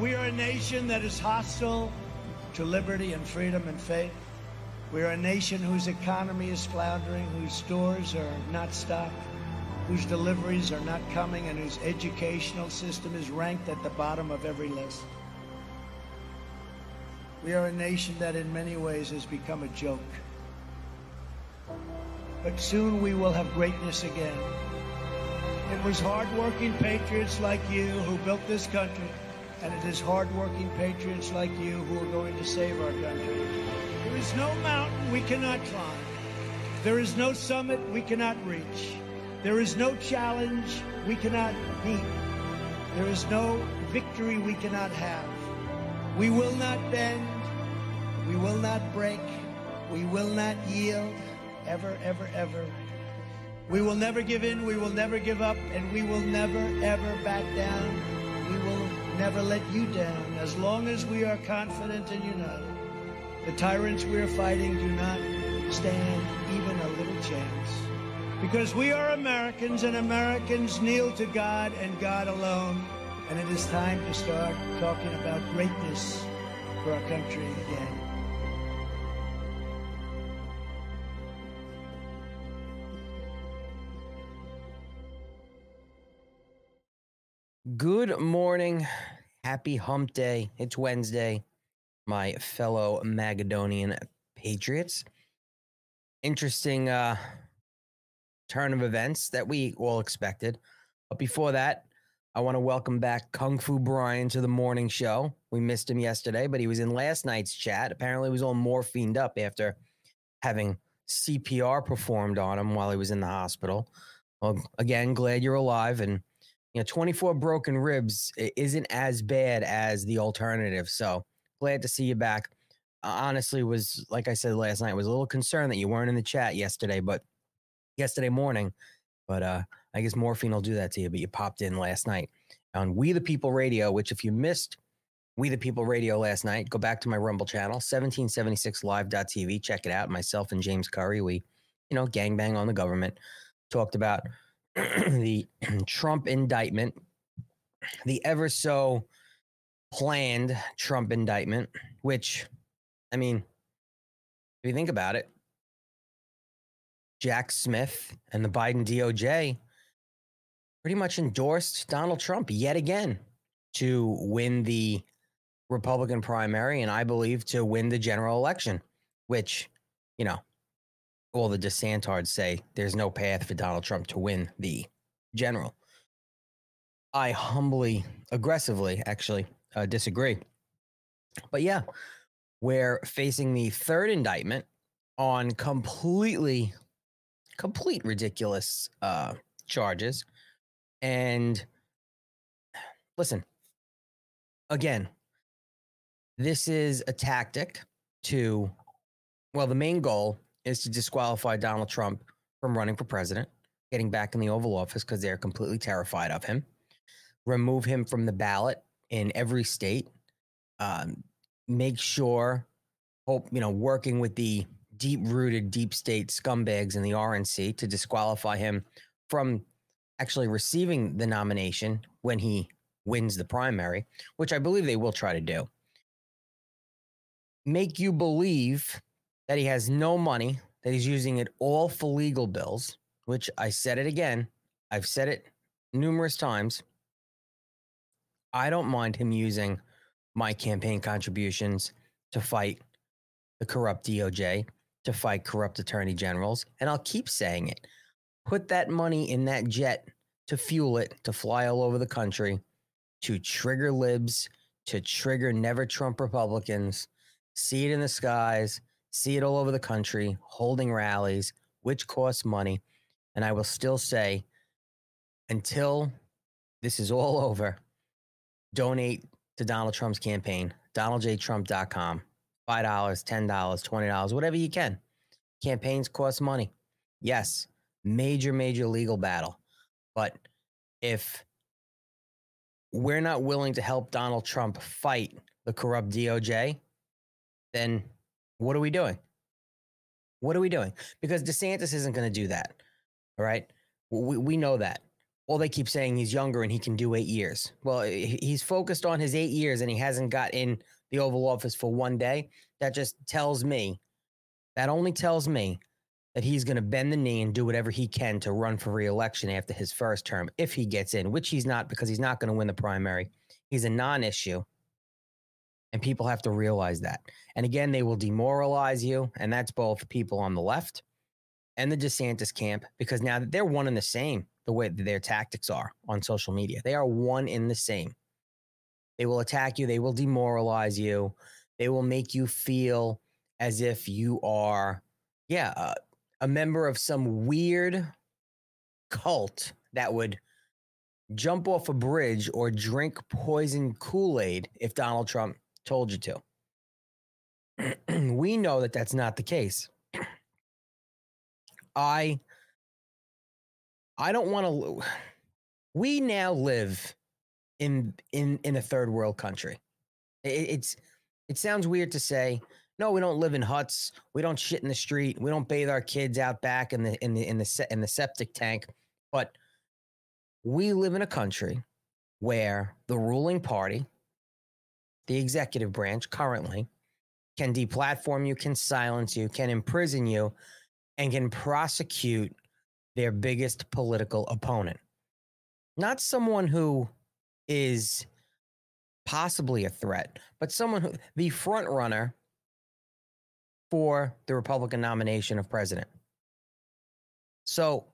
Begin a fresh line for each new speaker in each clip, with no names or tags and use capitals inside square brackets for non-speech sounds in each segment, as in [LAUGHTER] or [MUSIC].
We are a nation that is hostile to liberty and freedom and faith. We are a nation whose economy is floundering, whose stores are not stocked, whose deliveries are not coming, and whose educational system is ranked at the bottom of every list. We are a nation that in many ways has become a joke. But soon we will have greatness again. It was hardworking patriots like you who built this country, and it is hardworking patriots like you who are going to save our country. There is no mountain we cannot climb. There is no summit we cannot reach. There is no challenge we cannot meet. There is no victory we cannot have. We will not bend. We will not break. We will not yield. Ever, ever, ever. We will never give in. We will never give up. And we will never, ever back down. We will never let you down as long as we are confident and united. The tyrants we are fighting do not stand even a little chance. Because we are Americans and Americans kneel to God and God alone. And it is time to start talking about greatness for our country again.
Good morning. Happy hump day. It's Wednesday, my fellow Magadonian Patriots. Interesting uh, turn of events that we all expected. But before that, I want to welcome back Kung Fu Brian to the morning show. We missed him yesterday, but he was in last night's chat. Apparently, he was all morphined up after having CPR performed on him while he was in the hospital. Well, again, glad you're alive and you know 24 broken ribs isn't as bad as the alternative so glad to see you back. Honestly was like i said last night was a little concerned that you weren't in the chat yesterday but yesterday morning but uh i guess morphine will do that to you but you popped in last night on we the people radio which if you missed we the people radio last night go back to my rumble channel 1776live.tv check it out. Myself and james curry we you know gangbang on the government talked about [CLEARS THROAT] the [CLEARS THROAT] Trump indictment, the ever so planned Trump indictment, which, I mean, if you think about it, Jack Smith and the Biden DOJ pretty much endorsed Donald Trump yet again to win the Republican primary and I believe to win the general election, which, you know, well, the DeSantards say there's no path for Donald Trump to win the general. I humbly, aggressively, actually uh, disagree. But yeah, we're facing the third indictment on completely, complete ridiculous uh, charges. And listen, again, this is a tactic to, well, the main goal is to disqualify Donald Trump from running for president, getting back in the Oval Office because they're completely terrified of him, remove him from the ballot in every state, um, make sure, hope, you know, working with the deep rooted deep state scumbags in the RNC to disqualify him from actually receiving the nomination when he wins the primary, which I believe they will try to do. Make you believe that he has no money, that he's using it all for legal bills, which I said it again. I've said it numerous times. I don't mind him using my campaign contributions to fight the corrupt DOJ, to fight corrupt attorney generals. And I'll keep saying it. Put that money in that jet to fuel it, to fly all over the country, to trigger libs, to trigger never Trump Republicans, see it in the skies, see it all over the country, holding rallies, which costs money. And I will still say, until this is all over, donate to Donald Trump's campaign, donaldjtrump.com. $5, $10, $20, whatever you can. Campaigns cost money. Yes, major, major legal battle. But if we're not willing to help Donald Trump fight the corrupt DOJ, then what are we doing? What are we doing? Because DeSantis isn't going to do that. All right. We, we know that. well, they keep saying he's younger and he can do eight years. Well, he's focused on his eight years and he hasn't got in the Oval Office for one day. That just tells me, that only tells me that he's going to bend the knee and do whatever he can to run for reelection after his first term if he gets in, which he's not because he's not going to win the primary. He's a non issue. And people have to realize that. And again, they will demoralize you. And that's both people on the left and the DeSantis camp because now they're one and the same the way their tactics are on social media. They are one in the same. They will attack you, they will demoralize you, they will make you feel as if you are, yeah, a member of some weird cult that would jump off a bridge or drink poison Kool Aid if Donald Trump told you to. [CLEARS THROAT] we know that that's not the case. I I don't want to we now live in in in a third world country. It, it's it sounds weird to say. No, we don't live in huts. We don't shit in the street. We don't bathe our kids out back in the in the in the in the septic tank. But we live in a country where the ruling party, the executive branch currently, can deplatform you, can silence you, can imprison you, and can prosecute their biggest political opponent. Not someone who is possibly a threat, but someone who the front runner for the Republican nomination of president. So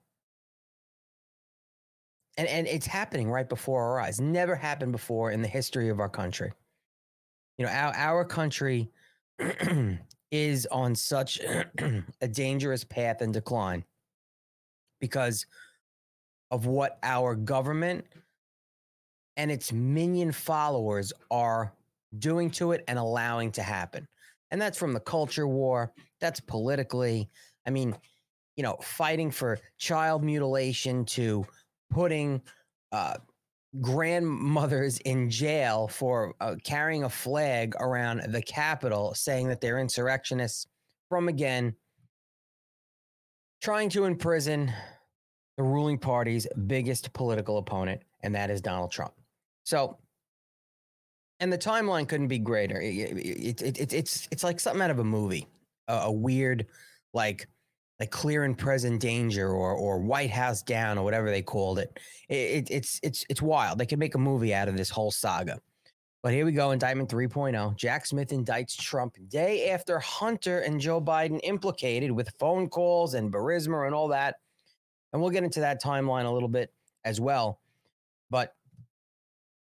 and, and it's happening right before our eyes. Never happened before in the history of our country. You know, our, our country [CLEARS THROAT] is on such [CLEARS THROAT] a dangerous path and decline because of what our government and its minion followers are doing to it and allowing to happen. And that's from the culture war, that's politically. I mean, you know, fighting for child mutilation to putting uh, grandmothers in jail for uh, carrying a flag around the Capitol saying that they're insurrectionists from again trying to imprison the ruling party's biggest political opponent, and that is Donald Trump. So, and the timeline couldn't be greater. It, it, it, it it's it's like something out of a movie, a, a weird, like like clear and present danger or or White House down or whatever they called it. it. It's it's it's wild. They could make a movie out of this whole saga. But here we go, indictment 3.0. Jack Smith indicts Trump day after Hunter and Joe Biden implicated with phone calls and Burisma and all that. And we'll get into that timeline a little bit as well. But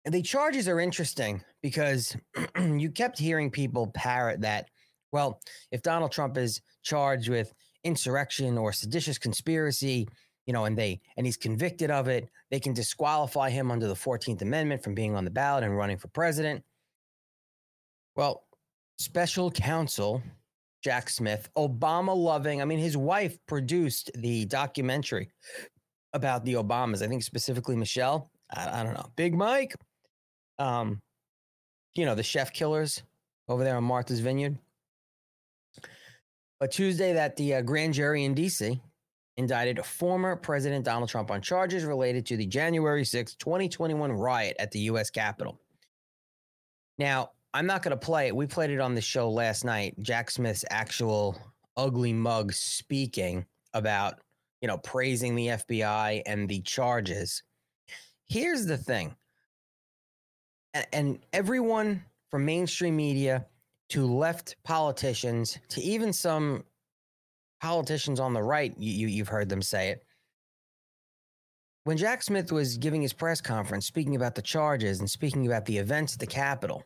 the charges are interesting because [CLEARS THROAT] you kept hearing people parrot that, well, if Donald Trump is charged with insurrection or seditious conspiracy, you know, and they and he's convicted of it, they can disqualify him under the 14th Amendment from being on the ballot and running for president. Well, special counsel Jack Smith, Obama loving. I mean, his wife produced the documentary about the Obamas. I think specifically Michelle. I, I don't know. Big Mike. Um, you know, the chef killers over there on Martha's Vineyard. But Tuesday, that the uh, grand jury in D.C. indicted former President Donald Trump on charges related to the January 6, 2021 riot at the U.S. Capitol. Now, I'm not going to play it. We played it on the show last night. Jack Smith's actual ugly mug speaking about, you know, praising the FBI and the charges. Here's the thing. And, and everyone from mainstream media to left politicians to even some politicians on the right, you, you, have heard them say it. When Jack Smith was giving his press conference, speaking about the charges and speaking about the events at the Capitol,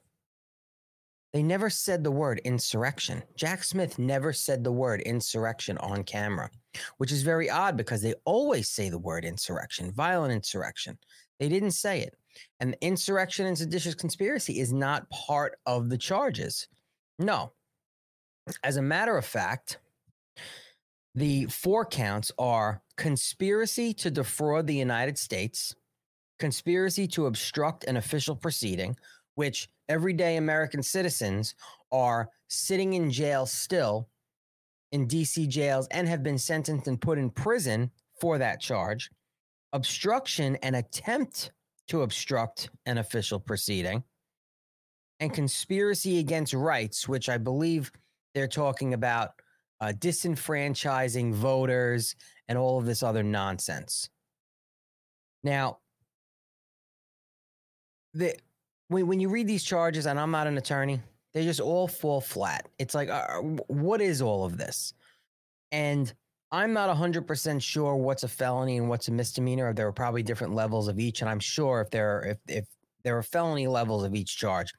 they never said the word insurrection. Jack Smith never said the word insurrection on camera, which is very odd because they always say the word insurrection, violent insurrection. They didn't say it. And insurrection and seditious conspiracy is not part of the charges. No. As a matter of fact, the four counts are conspiracy to defraud the United States, conspiracy to obstruct an official proceeding, which everyday American citizens are sitting in jail still in DC jails and have been sentenced and put in prison for that charge. obstruction and attempt to obstruct an official proceeding, and conspiracy against rights, which I believe they're talking about uh, disenfranchising voters and all of this other nonsense. Now, the when when you read these charges, and I'm not an attorney, they just all fall flat. It's like, uh, what is all of this? And I'm not 100% sure what's a felony and what's a misdemeanor. There are probably different levels of each, and I'm sure if there are, if if there are felony levels of each charge,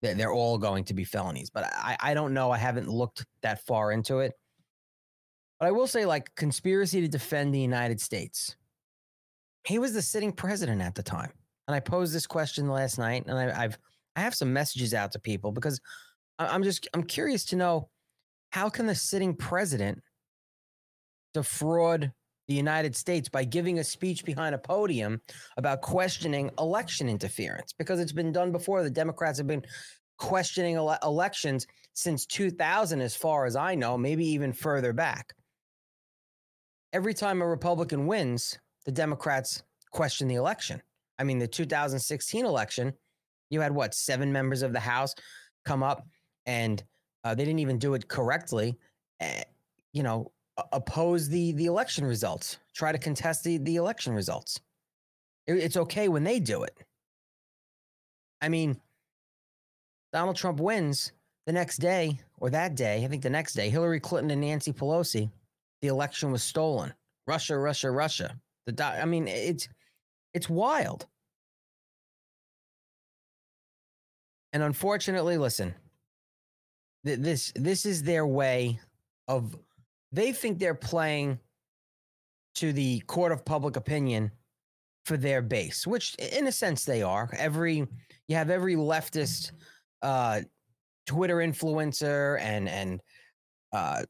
they're, all going to be felonies. But I I don't know. I haven't looked that far into it. But I will say, like conspiracy to defend the United States. He was the sitting president at the time, and I posed this question last night, and I, I've I have some messages out to people because I'm just I'm curious to know how can the sitting president defraud the United States by giving a speech behind a podium about questioning election interference because it's been done before. The Democrats have been questioning ele- elections since 2000, as far as I know, maybe even further back. Every time a Republican wins, the Democrats question the election. I mean, the 2016 election, you had what, seven members of the House come up and uh, they didn't even do it correctly. Uh, you know, oppose the the election results, try to contest the the election results. It, it's okay when they do it. I mean, Donald Trump wins the next day or that day. I think the next day, Hillary Clinton and Nancy Pelosi, the election was stolen. Russia, Russia, Russia. The I mean, it's it's wild. And unfortunately, listen, th- this this is their way of they think they're playing to the court of public opinion for their base, which in a sense they are. Every you have every leftist uh, Twitter influencer and and uh,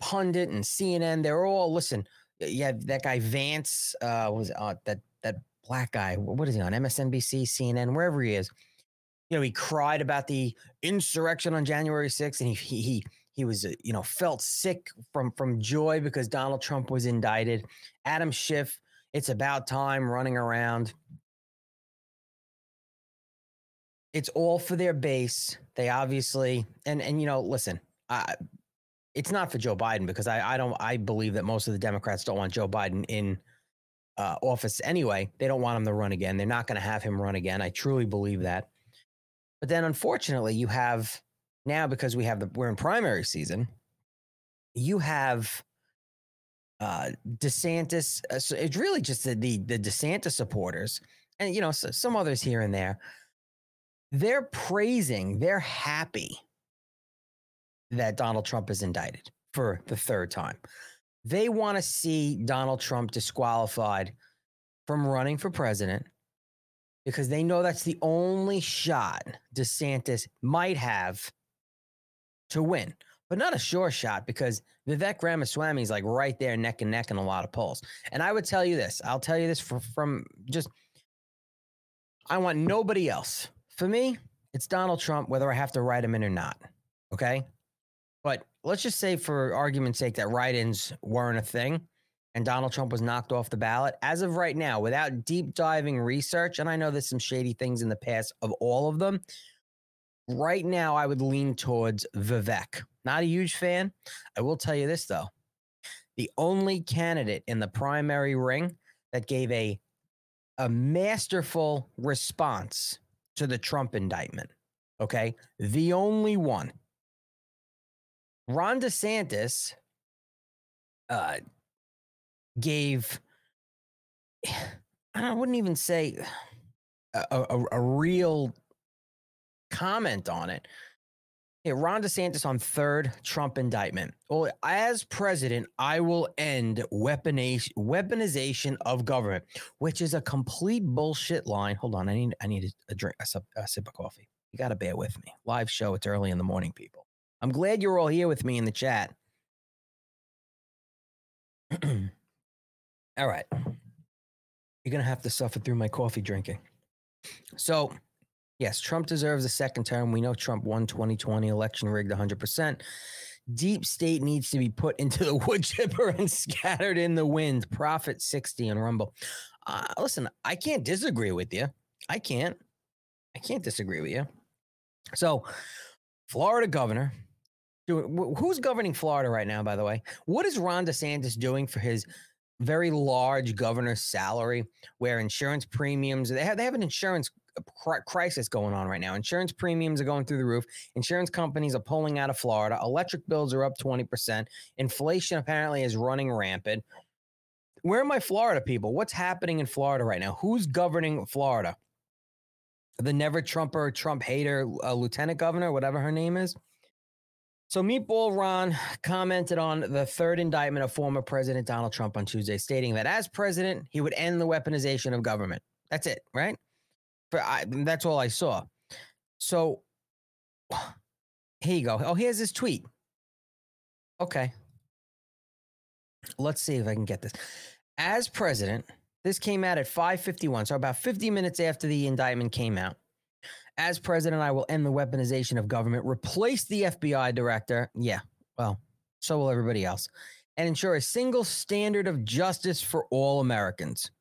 pundit and CNN. They're all listen. Yeah, that guy Vance. Uh, was uh, that that black guy? What is he on MSNBC, CNN, wherever he is? You know, he cried about the insurrection on January 6th, and he he, he he was, uh, you know, felt sick from from joy because Donald Trump was indicted. Adam Schiff, it's about time running around. It's all for their base. They obviously and and you know, listen, I, it's not for Joe Biden because I I don't I believe that most of the Democrats don't want Joe Biden in uh, office anyway. They don't want him to run again. They're not going to have him run again. I truly believe that. But then, unfortunately, you have now because we have the we're in primary season, you have uh DeSantis. Uh, so it's really just the, the the DeSantis supporters, and you know so, some others here and there. They're praising. They're happy that Donald Trump is indicted for the third time. They want to see Donald Trump disqualified from running for president because they know that's the only shot DeSantis might have to win, but not a sure shot because Vivek Ramaswamy is like right there neck and neck in a lot of polls. And I would tell you this I'll tell you this for, from just, I want nobody else. For me, it's Donald Trump, whether I have to write him in or not. Okay. But let's just say, for argument's sake, that write ins weren't a thing and Donald Trump was knocked off the ballot. As of right now, without deep diving research, and I know there's some shady things in the past of all of them, right now I would lean towards Vivek. Not a huge fan. I will tell you this though. The only candidate in the primary ring that gave a a masterful response to the Trump indictment. Okay? The only one. Ron DeSantis uh gave [SIGHS] I wouldn't even say a, a, a real comment on it. Yeah, Ron DeSantis on third Trump indictment. Well, as president, I will end weaponization, of government, which is a complete bullshit line. Hold on, I need I need a drink, a, sip, a sip of coffee. You got to bear with me. Live show. It's early in the morning, people. I'm glad you're all here with me in the chat. [CLEARS THROAT] all right, you're gonna have to suffer through my coffee drinking. So Yes, Trump deserves a second term. We know Trump won 2020 election rigged 100%. Deep state needs to be put into the [LAUGHS] wood chipper and scattered in the wind. Profit 60 and Rumble. Uh, listen, I can't disagree with you. I can't. I can't disagree with you. So, Florida governor, who's governing Florida right now, by the way? What is Ron DeSantis doing for his very large governor's salary where insurance premiums, they have, they have an insurance crisis going on right now. Insurance premiums are going through the roof. Insurance companies are pulling out of Florida. Electric bills are up 20%. Inflation apparently is running rampant. Where are my Florida people? What's happening in Florida right now? Who's governing Florida? The never Trumper, Trump hater, uh, lieutenant governor, whatever her name is. So Meatball Ron commented on the third indictment of former President Donald Trump on Tuesday, stating that as president, he would end the weaponization of government. That's it, right? For I, that's all I saw. So here you go. Oh, here's his tweet. Okay. Let's see if I can get this. As president, this came out at 5:51, so about 50 minutes after the indictment came out. As president, I will end the weaponization of government, replace the FBI director. Yeah, well, so will everybody else, and ensure a single standard of justice for all Americans.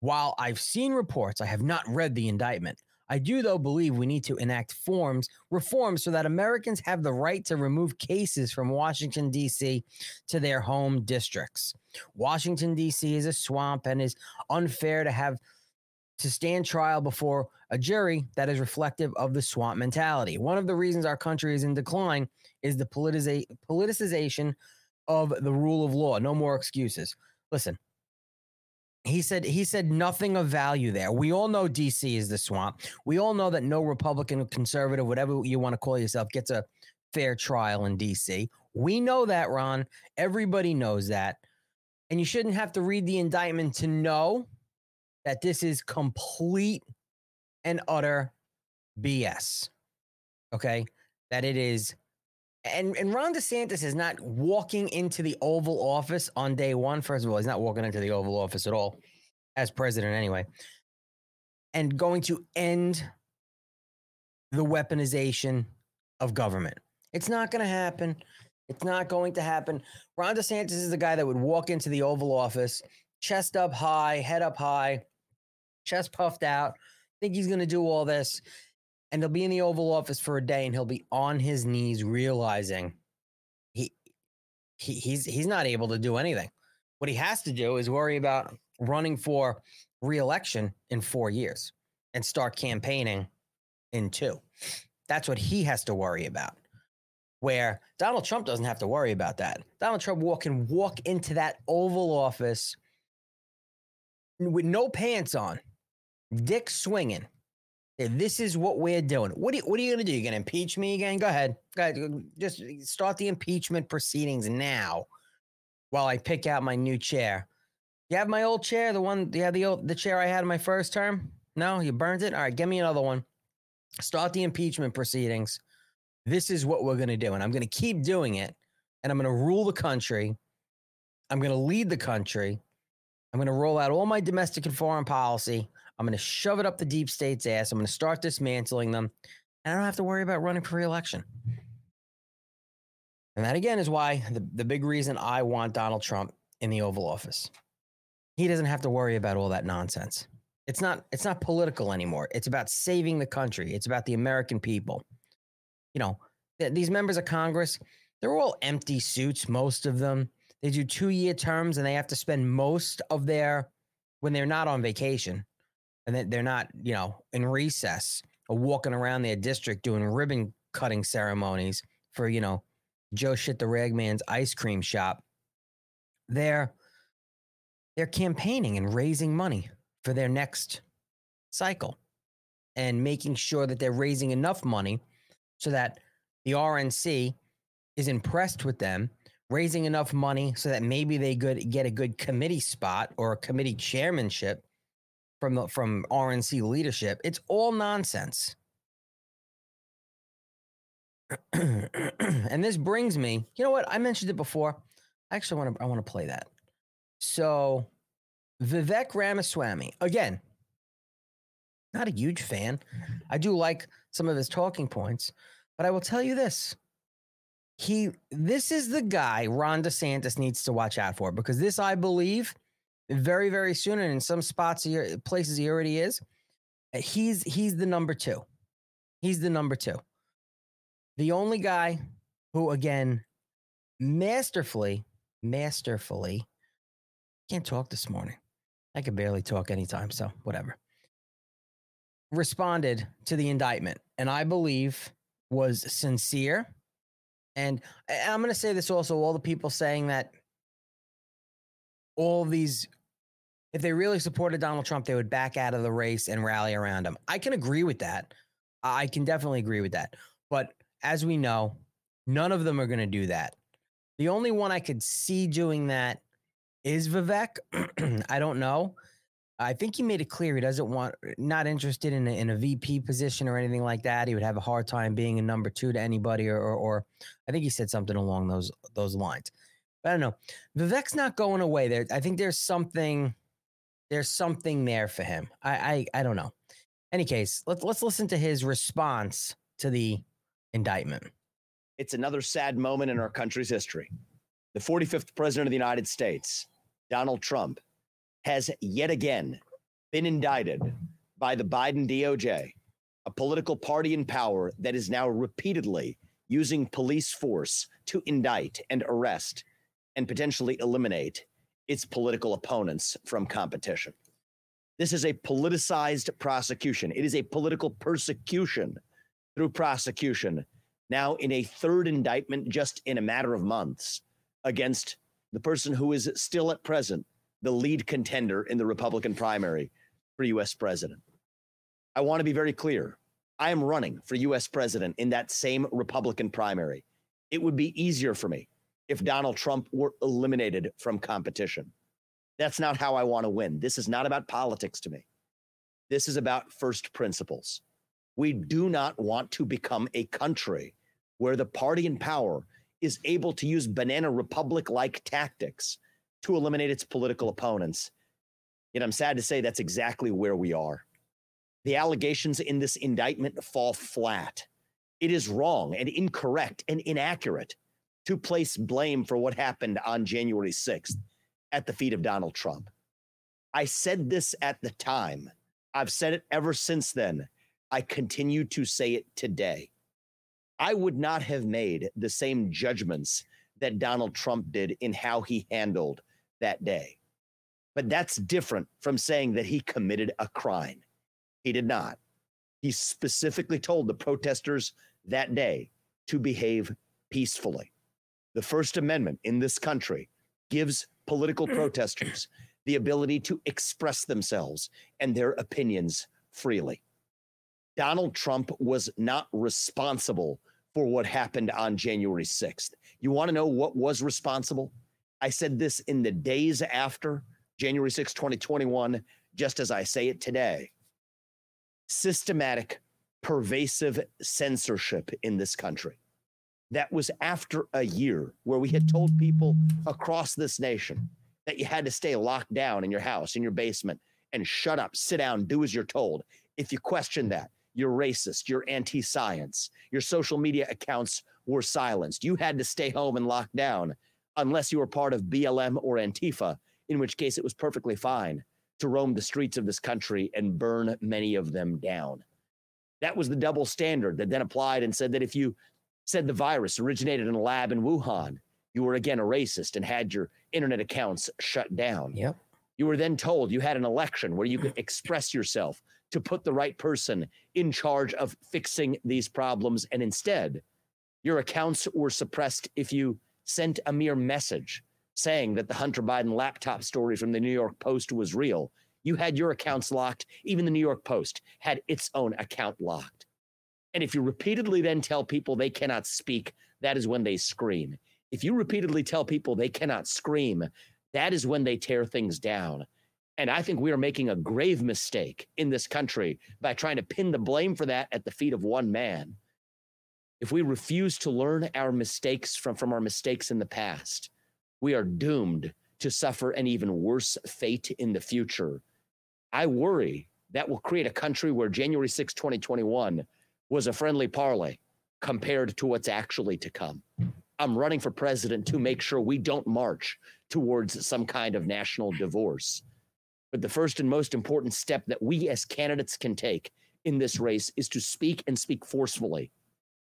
While I've seen reports, I have not read the indictment. I do, though, believe we need to enact forms, reforms so that Americans have the right to remove cases from Washington, D.C. to their home districts. Washington, D.C. is a swamp and is unfair to have to stand trial before a jury that is reflective of the swamp mentality. One of the reasons our country is in decline is the politiza- politicization of the rule of law. No more excuses. Listen, he said he said nothing of value there. We all know DC is the swamp. We all know that no Republican, conservative, whatever you want to call yourself, gets a fair trial in DC. We know that, Ron. Everybody knows that. And you shouldn't have to read the indictment to know that this is complete and utter BS. Okay? That it is and and Ron DeSantis is not walking into the Oval Office on day one. First of all, he's not walking into the Oval Office at all, as president anyway, and going to end the weaponization of government. It's not going to happen. It's not going to happen. Ron DeSantis is the guy that would walk into the Oval Office, chest up high, head up high, chest puffed out, think he's going to do all this and he'll be in the Oval Office for a day, and he'll be on his knees, realizing he, he he's he's not able to do anything. What he has to do is worry about running for reelection in four years and start campaigning in two. That's what he has to worry about. Where Donald Trump doesn't have to worry about that. Donald Trump walk, can walk into that Oval Office with no pants on, dick swinging, this is what we're doing. What are you, what are you going to do? You're going to impeach me again? Go ahead. Go ahead. Just start the impeachment proceedings now while I pick out my new chair. You have my old chair, the one, have the old, the chair I had in my first term? No, you burned it? All right, give me another one. Start the impeachment proceedings. This is what we're going to do. And I'm going to keep doing it. And I'm going to rule the country. I'm going to lead the country. I'm going to roll out all my domestic and foreign policy. I'm going to shove it up the deep state's ass. I'm going to start dismantling them. And I don't have to worry about running for reelection. And that again is why the, the big reason I want Donald Trump in the Oval Office. He doesn't have to worry about all that nonsense. It's not it's not political anymore. It's about saving the country. It's about the American people. You know, th- these members of Congress, they're all empty suits, most of them. They do two year terms and they have to spend most of their when they're not on vacation and they're not, you know, in recess or walking around their district doing ribbon cutting ceremonies for, you know, Joe shit the ragman's ice cream shop. They're they're campaigning and raising money for their next cycle and making sure that they're raising enough money so that the RNC is impressed with them, raising enough money so that maybe they could get a good committee spot or a committee chairmanship from the from RNC leadership. It's all nonsense. [CLEARS THROAT] and this brings me, you know what? I mentioned it before. I actually want to I want to play that. So Vivek Ramaswamy, again, not a huge fan. [LAUGHS] I do like some of his talking points, but I will tell you this. He this is the guy Ron DeSantis needs to watch out for because this, I believe, very, very soon. And in some spots, he, places he already is. Uh, he's he's the number two. He's the number two. The only guy who, again, masterfully, masterfully, can't talk this morning. I can barely talk anytime, so whatever. Responded to the indictment, and I believe was sincere. And I'm going to say this also all the people saying that all these, if they really supported Donald Trump, they would back out of the race and rally around him. I can agree with that. I can definitely agree with that. But as we know, none of them are going to do that. The only one I could see doing that is Vivek. [CLEARS THROAT] I don't know. I think he made it clear he doesn't want, not interested in a, in a VP position or anything like that. He would have a hard time being a number two to anybody, or, or, or I think he said something along those those lines. But I don't know. Vivek's not going away. There, I think there's something, there's something there for him. I, I, I don't know. Any case, let's let's listen to his response to the indictment.
It's another sad moment in our country's history. The 45th president of the United States, Donald Trump, has yet again been indicted by the Biden DOJ, a political party in power that is now repeatedly using police force to indict and arrest and potentially eliminate its political opponents from competition. This is a politicized prosecution. It is a political persecution through prosecution now in a third indictment just in a matter of months against the person who is still at present the lead contender in the Republican primary for US president. I want to be very clear. I am running for US president in that same Republican primary. It would be easier for me if Donald Trump were eliminated from competition. That's not how I want to win. This is not about politics to me. This is about first principles. We do not want to become a country where the party in power is able to use banana republic like tactics to eliminate its political opponents. Yet I'm sad to say that's exactly where we are. The allegations in this indictment fall flat. It is wrong and incorrect and inaccurate to place blame for what happened on January 6th at the feet of Donald Trump. I said this at the time. I've said it ever since then. I continue to say it today. I would not have made the same judgments that Donald Trump did in how he handled that day. But that's different from saying that he committed a crime. He did not. He specifically told the protesters that day to behave peacefully. The First Amendment in this country gives political mm. protesters the ability to express themselves and their opinions freely. Donald Trump was not responsible for what happened on January 6th. You want to know what was responsible? I said this in the days after January 6, 2021, just as I say it today. Systematic, pervasive censorship in this country. That was after a year where we had told people across this nation that you had to stay locked down in your house, in your basement, and shut up, sit down, do as you're told. If you question that, you're racist, you're anti science, your social media accounts were silenced. You had to stay home and lock down unless you were part of BLM or Antifa, in which case it was perfectly fine to roam the streets of this country and burn many of them down. That was the double standard that then applied and said that if you said the virus originated in a lab in Wuhan, you were again a racist and had your internet accounts shut down.
Yep.
You were then told you had an election where you could [CLEARS THROAT] express yourself to put the right person in charge of fixing these problems. And instead, your accounts were suppressed if you sent a mere message saying that the Hunter Biden laptop story from the New York Post was real. You had your accounts locked. Even the New York Post had its own account locked. And if you repeatedly then tell people they cannot speak, that is when they scream. If you repeatedly tell people they cannot scream, that is when they tear things down. And I think we are making a grave mistake in this country by trying to pin the blame for that at the feet of one man. If we refuse to learn our mistakes from, from our mistakes in the past, we are doomed to suffer an even worse fate in the future. I worry that will create a country where January 6, 2021 was a friendly parlay compared to what's actually to come. I'm running for president to make sure we don't march towards some kind of national divorce. But the first and most important step that we as candidates can take in this race is to speak and speak forcefully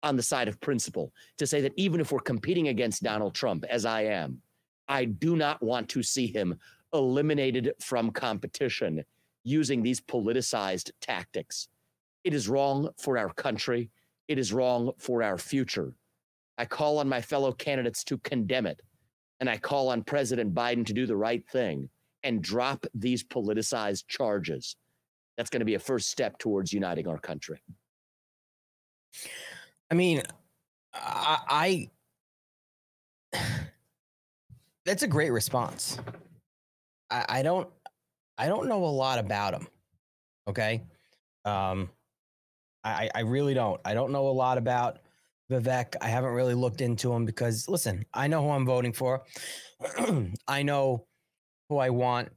on the side of principle, to say that even if we're competing against Donald Trump, as I am, I do not want to see him eliminated from competition using these politicized tactics. It is wrong for our country. It is wrong for our future. I call on my fellow candidates to condemn it. And I call on President Biden to do the right thing and drop these politicized charges. That's going to be a first step towards uniting our country.
I mean, I, I [SIGHS] that's a great response. I, I don't I don't know a lot about him. Okay. Um I, I really don't. I don't know a lot about Vivek. I haven't really looked into him because listen, I know who I'm voting for. [CLEARS THROAT] I know who I want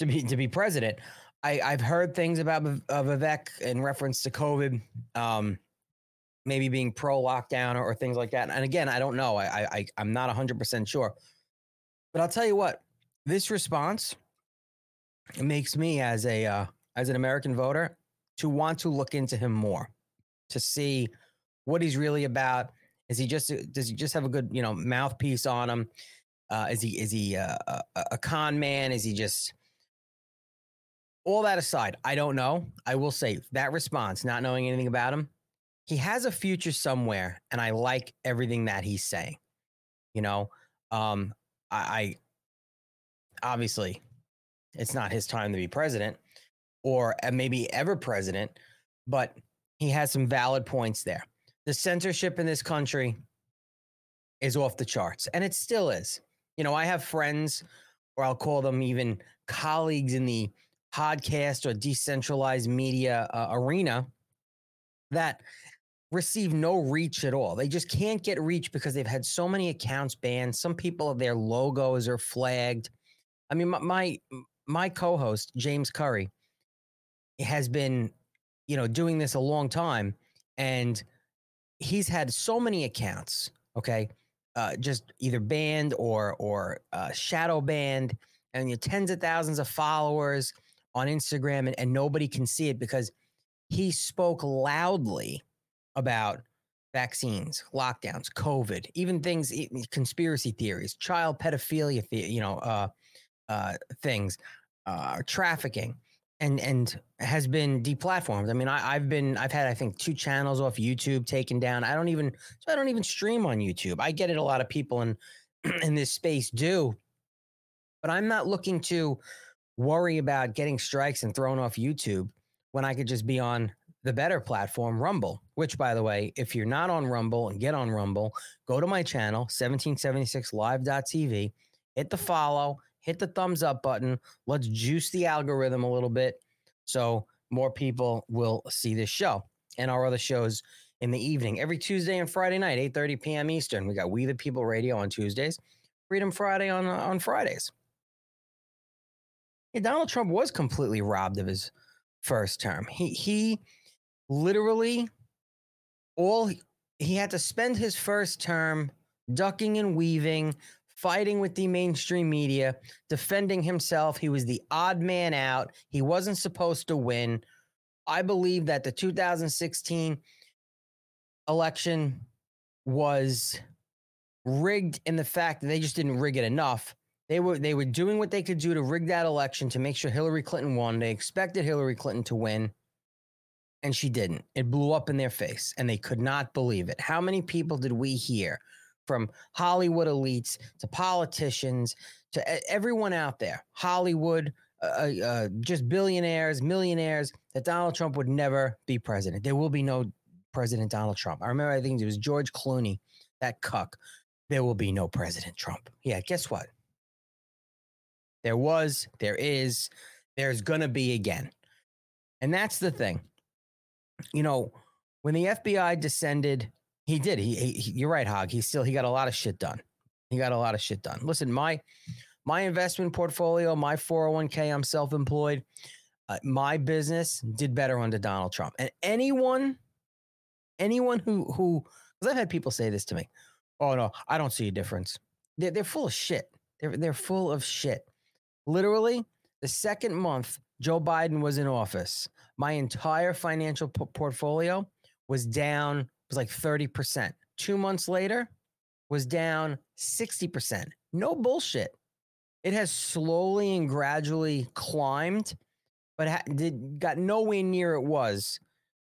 to be to be president. I, I've heard things about uh, Vivek in reference to COVID, um, maybe being pro lockdown or, or, things like that. And again, I don't know. I, I I'm not 100 percent sure. But I'll tell you what, this response makes me as a uh, as an American voter to want to look into him more, to see what he's really about. Is he just does he just have a good you know mouthpiece on him? Uh, is he is he uh, a, a con man? Is he just all that aside, I don't know. I will say that response, not knowing anything about him, he has a future somewhere, and I like everything that he's saying. You know, um, I, I obviously it's not his time to be president or uh, maybe ever president, but he has some valid points there. The censorship in this country is off the charts, and it still is. You know, I have friends, or I'll call them even colleagues in the podcast or decentralized media uh, arena that receive no reach at all. They just can't get reach because they've had so many accounts banned. Some people, their logos are flagged. I mean, my my, my co-host James Curry has been, you know, doing this a long time, and he's had so many accounts. Okay, uh, just either banned or or uh, shadow banned, and you tens of thousands of followers on Instagram, and, and nobody can see it because he spoke loudly about vaccines, lockdowns, COVID, even things, conspiracy theories, child pedophilia, you know, uh, uh, things, uh, trafficking, and and has been deplatformed. I mean, I, I've been, I've had, I think, two channels off YouTube taken down. I don't even, so I don't even stream on YouTube. I get it. A lot of people in [CLEARS THROAT] in this space do, but I'm not looking to worry about getting strikes and thrown off YouTube when I could just be on the better platform, Rumble, which, by the way, if you're not on Rumble and get on Rumble, go to my channel, 1776live.tv, hit the follow, hit the thumbs up button. Let's juice the algorithm a little bit so more people will see this show and our other shows in the evening every Tuesday and Friday night, 8:30 p.m. Eastern. We got We the People Radio on Tuesdays, Freedom Friday on uh, on Fridays. Yeah, Donald Trump was completely robbed of his first term. He he literally all he had to spend his first term ducking and weaving, fighting with the mainstream media, defending himself. He was the odd man out. He wasn't supposed to win. I believe that the 2016 election was rigged in the fact that they just didn't rig it enough they were they were doing what they could do to rig that election to make sure Hillary Clinton won. They expected Hillary Clinton to win, and she didn't. It blew up in their face, and they could not believe it. How many people did we hear from Hollywood elites to politicians to everyone out there, Hollywood, uh, uh, uh, just billionaires, millionaires, that Donald Trump would never be president. There will be no President Donald Trump. I remember I think it was George Clooney, that cuck. There will be no President Trump. Yeah, guess what? There was, there is, there's going to be again. And that's the thing. You know, when the FBI descended, he did. He, he, you're right, Hog. He still he got a lot of shit done. He got a lot of shit done. Listen, my my investment portfolio, my 401k, I'm self-employed. Uh, my business did better under Donald Trump. And anyone anyone who who Because I've had people say this to me. Oh no, I don't see a difference. They're, they're full of shit. They're they're full of shit. Literally, the second month Joe Biden was in office, my entire financial p- portfolio was down was like 30%. 2 months later was down 60%. No bullshit. It has slowly and gradually climbed, but ha- did, got nowhere near it was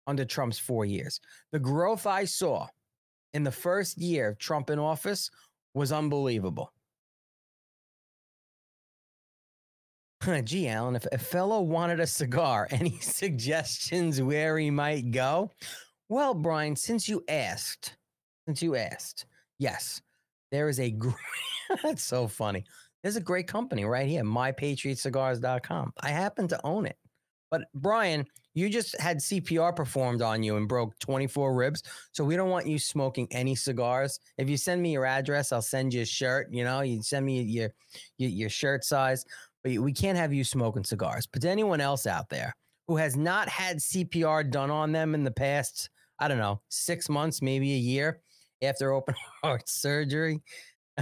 under Trump's 4 years. The growth I saw in the first year of Trump in office was unbelievable. [LAUGHS] Gee, Alan, if a fellow wanted a cigar, [LAUGHS] any suggestions where he might go? Well, Brian, since you asked, since you asked, yes, there is a great, [LAUGHS] that's so funny. There's a great company right here, mypatriotcigars.com. I happen to own it. But Brian, you just had CPR performed on you and broke 24 ribs. So we don't want you smoking any cigars. If you send me your address, I'll send you a shirt. You know, you send me your your, your shirt size. But we can't have you smoking cigars. But to anyone else out there who has not had CPR done on them in the past, I don't know, six months, maybe a year after open [LAUGHS] heart surgery,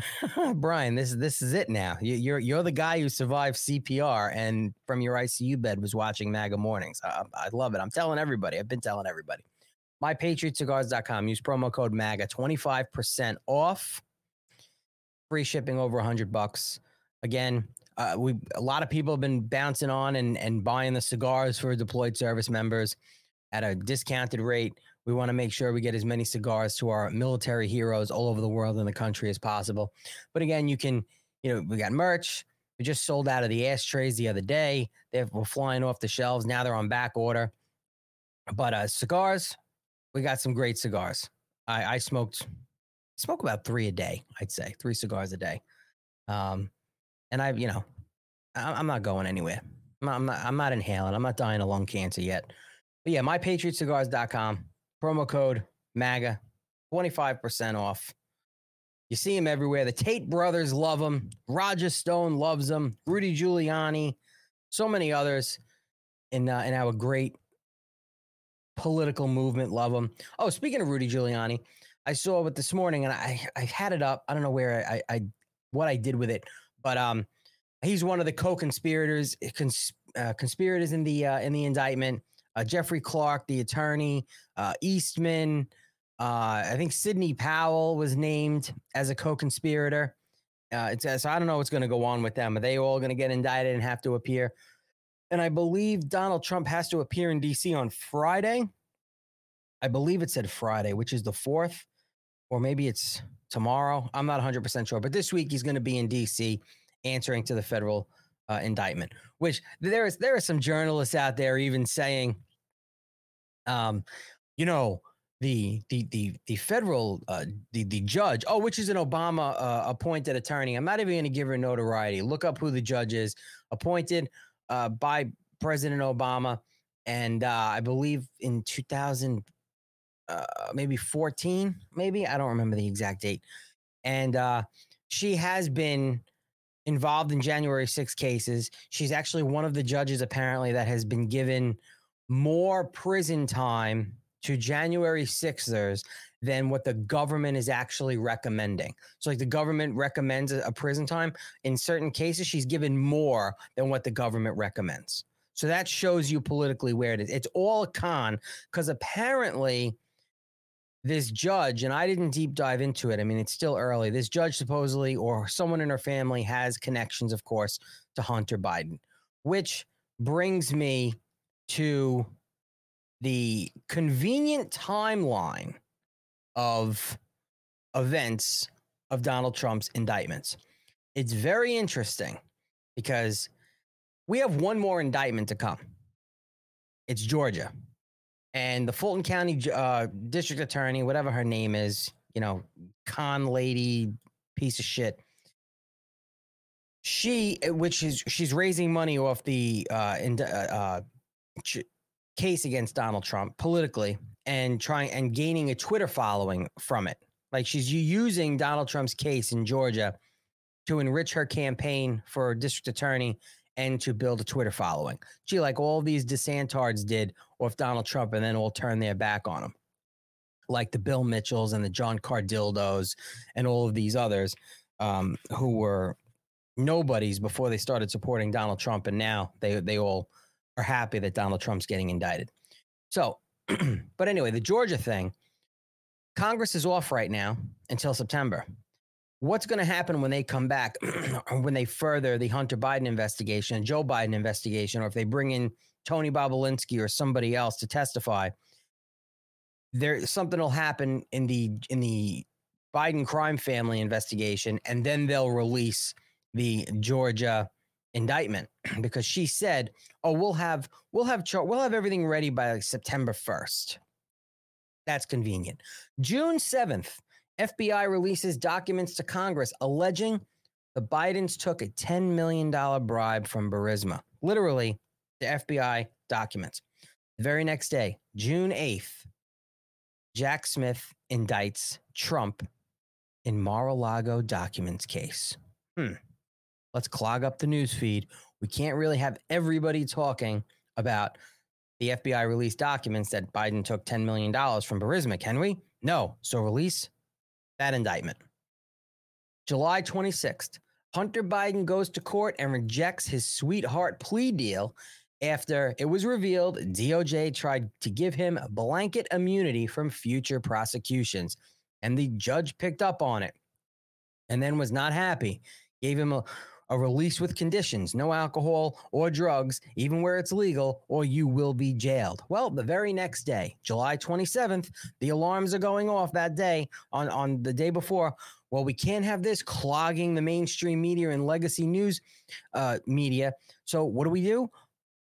[LAUGHS] Brian, this this is it now. You, you're you're the guy who survived CPR and from your ICU bed was watching MAGA mornings. I, I love it. I'm telling everybody. I've been telling everybody. MyPatriotCigars.com. Use promo code MAGA. 25% off. Free shipping over 100 bucks. Again, uh, we a lot of people have been bouncing on and and buying the cigars for deployed service members at a discounted rate. We want to make sure we get as many cigars to our military heroes all over the world and the country as possible. But again, you can, you know, we got merch. We just sold out of the ashtrays the other day. They were flying off the shelves. Now they're on back order. But uh, cigars, we got some great cigars. I, I smoked, smoke about three a day. I'd say three cigars a day. Um, and I, you know, I, am not going anywhere. I'm not, I'm not, I'm not inhaling. I'm not dying of lung cancer yet. But yeah, mypatriotcigars.com promo code MAGA, 25% off. You see him everywhere. The Tate brothers love him. Roger Stone loves him. Rudy Giuliani, so many others in uh, in our great political movement love him. Oh, speaking of Rudy Giuliani, I saw it this morning, and I I had it up. I don't know where I I what I did with it, but um, he's one of the co-conspirators cons, uh, conspirators in the uh, in the indictment uh, Jeffrey Clark, the attorney, uh, Eastman. Uh, I think Sidney Powell was named as a co-conspirator. Uh, it's so I don't know what's going to go on with them. Are they all going to get indicted and have to appear? And I believe Donald Trump has to appear in D.C. on Friday. I believe it said Friday, which is the fourth, or maybe it's tomorrow. I'm not 100 percent sure, but this week he's going to be in D.C. answering to the federal uh, indictment. Which there is there are some journalists out there even saying um, you know, the the the the federal uh, the the judge, oh, which is an Obama uh, appointed attorney. I'm not even going to give her notoriety. Look up who the judge is, appointed uh, by President Obama, and uh, I believe in 2000, uh, maybe 14, maybe I don't remember the exact date, and uh, she has been involved in January 6 cases. She's actually one of the judges apparently that has been given more prison time to January 6ers than what the government is actually recommending. So, like the government recommends a, prison time. In certain cases, she's given more than what the government recommends. So that shows you politically where it is. It's all a con because apparently this judge, and I didn't deep dive into it. I mean, it's still early. This judge supposedly, or someone in her family, has connections, of course, to Hunter Biden, which brings me to the convenient timeline of events of Donald Trump's indictments. It's very interesting because we have one more indictment to come. It's Georgia. And the Fulton County uh, District Attorney, whatever her name is, you know, con lady, piece of shit. She, which is, she's raising money off the uh, in, uh, uh case against Donald Trump politically and trying and gaining a Twitter following from it. Like she's using Donald Trump's case in Georgia to enrich her campaign for district attorney and to build a Twitter following. Gee, like all these DeSantards did with Donald Trump and then all turn their back on him. like the Bill Mitchells and the John Cardildos and all of these others um, who were nobodies before they started supporting Donald Trump, and now they they all are happy that Donald Trump's getting indicted. So, [CLEARS THROAT] but anyway, the Georgia thing, Congress is off right now until September. What's going to happen when they come back, [CLEARS THROAT] when they further the Hunter Biden investigation, Joe Biden investigation, or if they bring in Tony Bobulinski or somebody else to testify? There, something will happen in the in the Biden crime family investigation, and then they'll release the Georgia indictment [CLEARS THROAT] because she said, "Oh, we'll have we'll have char- we'll have everything ready by like September 1st." That's convenient. June 7th, FBI releases documents to Congress alleging the Bidens took a $10 million bribe from Burisma. Literally, the FBI documents. The very next day, June 8th, Jack Smith indicts Trump in Mar-a-Lago documents case. Hmm. Let's clog up the news feed. We can't really have everybody talking about the FBI released documents that Biden took $10 million from Burisma, can we? No. So release that indictment. July 26th, Hunter Biden goes to court and rejects his sweetheart plea deal after it was revealed DOJ tried to give him blanket immunity from future prosecutions. And the judge picked up on it and then was not happy, gave him a a release with conditions, no alcohol or drugs, even where it's legal, or you will be jailed. Well, the very next day, July 27th, the alarms are going off that day on, on the day before. Well, we can't have this clogging the mainstream media and legacy news uh, media. So, what do we do?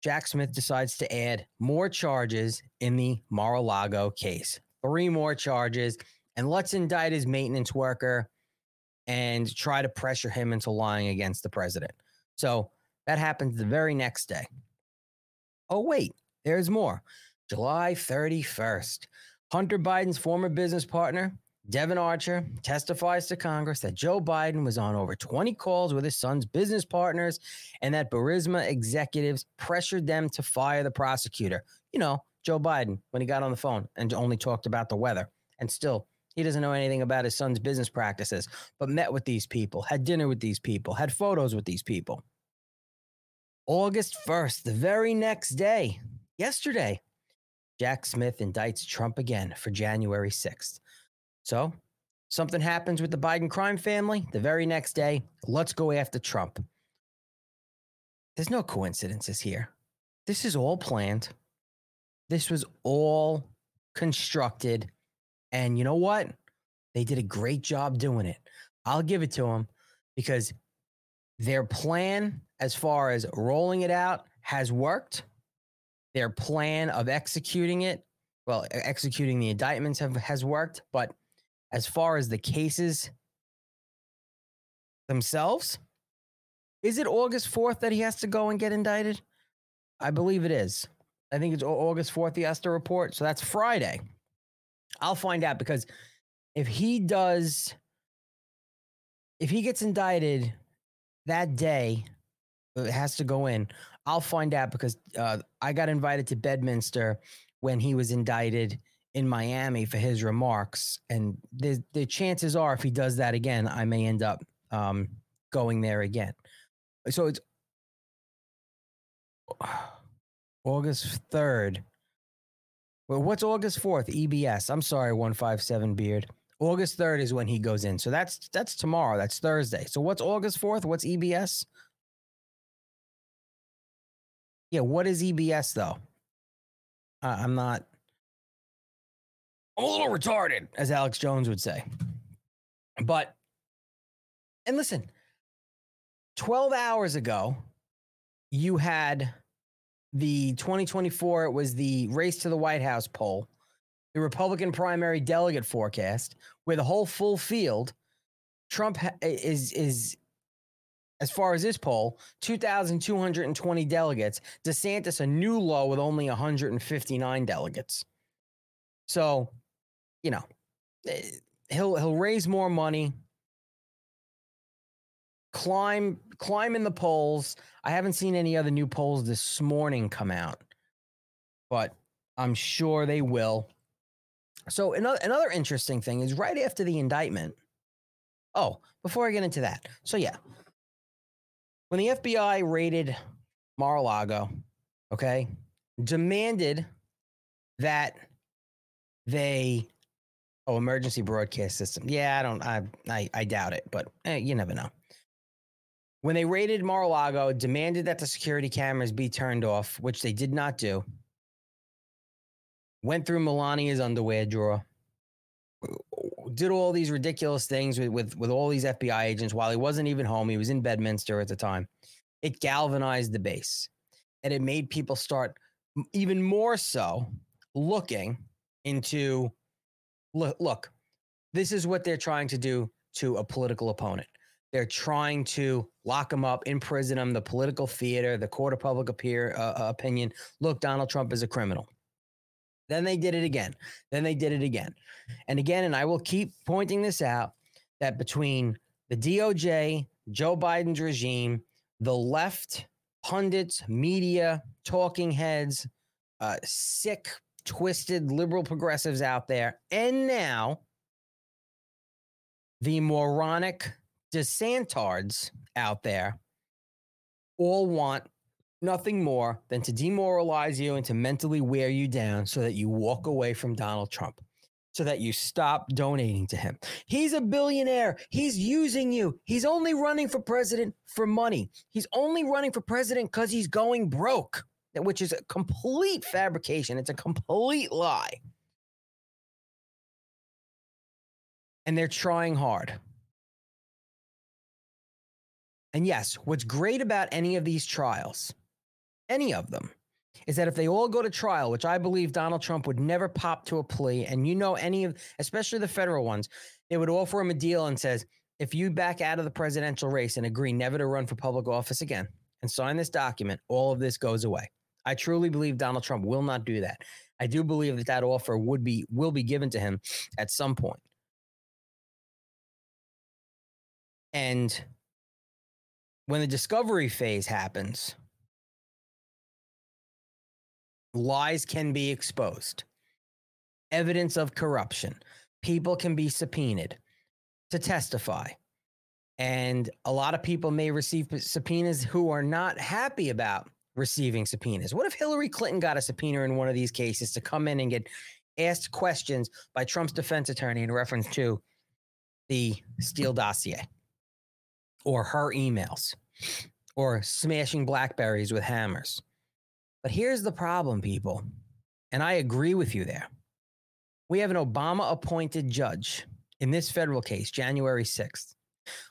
Jack Smith decides to add more charges in the Mar a Lago case, three more charges, and let's indict his maintenance worker and try to pressure him into lying against the president. So that happens the very next day. Oh, wait, there's more. July 31st, Hunter Biden's former business partner, Devon Archer, testifies to Congress that Joe Biden was on over 20 calls with his son's business partners and that Burisma executives pressured them to fire the prosecutor. You know, Joe Biden, when he got on the phone and only talked about the weather and still he doesn't know anything about his son's business practices, but met with these people, had dinner with these people, had photos with these people. August 1st, the very next day, yesterday, Jack Smith indicts Trump again for January 6th. So, something happens with the Biden crime family. The very next day, let's go after Trump. There's no coincidences here. This is all planned. This was all constructed and you know what? They did a great job doing it. I'll give it to them because their plan, as far as rolling it out, has worked. Their plan of executing it, well, executing the indictments have, has worked. But as far as the cases themselves, is it August 4th that he has to go and get indicted? I believe it is. I think it's August 4th he has to report. So that's Friday. I'll find out because if he does, if he gets indicted that day, it has to go in. I'll find out because uh, I got invited to Bedminster when he was indicted in Miami for his remarks, and the the chances are, if he does that again, I may end up um, going there again. So it's [SIGHS] August third. Well, what's August 4th? EBS. I'm sorry, 157 Beard. August 3rd is when he goes in. So that's that's tomorrow. That's Thursday. So what's August 4th? What's EBS? Yeah, what is EBS though? Uh, I'm not I'm a little retarded, as Alex Jones would say. But and listen, 12 hours ago, you had the 2024, it was the race to the White House poll, the Republican primary delegate forecast, where the whole full field, Trump is is as far as this poll, 2,220 delegates. DeSantis a new low with only 159 delegates. So, you know, eh, he'll he'll raise more money climb climb in the polls. I haven't seen any other new polls this morning come out, but I'm sure they will. So another another interesting thing is right after the indictment. Oh, before I get into that. So yeah. When the FBI raided Mar-a-Lago, okay, demanded that they oh emergency broadcast system. Yeah, I don't I I, I doubt it, but eh, you never know. When they raided Mar-a-Lago, demanded that the security cameras be turned off, which they did not do went through Melania's underwear drawer, did all these ridiculous things with, with, with all these FBI agents while he wasn't even home. He was in Bedminster at the time. It galvanized the base and it made people start even more so looking into look, look, this is what they're trying to do to a political opponent. They're trying to lock him up, imprison him, the political theater, the court of public appear, uh, opinion. Look, Donald Trump is a criminal. Then they did it again. Then they did it again. And again, and I will keep pointing this out that between the DOJ, Joe Biden's regime, the left pundits, media, talking heads, uh, sick, twisted liberal progressives out there, and now the moronic DeSantards out there all want nothing more than to demoralize you and to mentally wear you down so that you walk away from Donald Trump, so that you stop donating to him. He's a billionaire. He's using you. He's only running for president for money. He's only running for president because he's going broke, which is a complete fabrication. It's a complete lie. And they're trying hard. And yes, what's great about any of these trials any of them, is that if they all go to trial, which I believe Donald Trump would never pop to a plea, and you know any of, especially the federal ones, they would offer him a deal and says, if you back out of the presidential race and agree never to run for public office again and sign this document, all of this goes away. I truly believe Donald Trump will not do that. I do believe that that offer would be will be given to him at some point. And when the discovery phase happens, lies can be exposed, evidence of corruption, people can be subpoenaed to testify. And a lot of people may receive subpoenas who are not happy about receiving subpoenas. What if Hillary Clinton got a subpoena in one of these cases to come in and get asked questions by Trump's defense attorney in reference to the Steele dossier or her emails or smashing Blackberries with hammers? But here's the problem, people. And I agree with you there. We have an Obama appointed judge in this federal case, January 6th,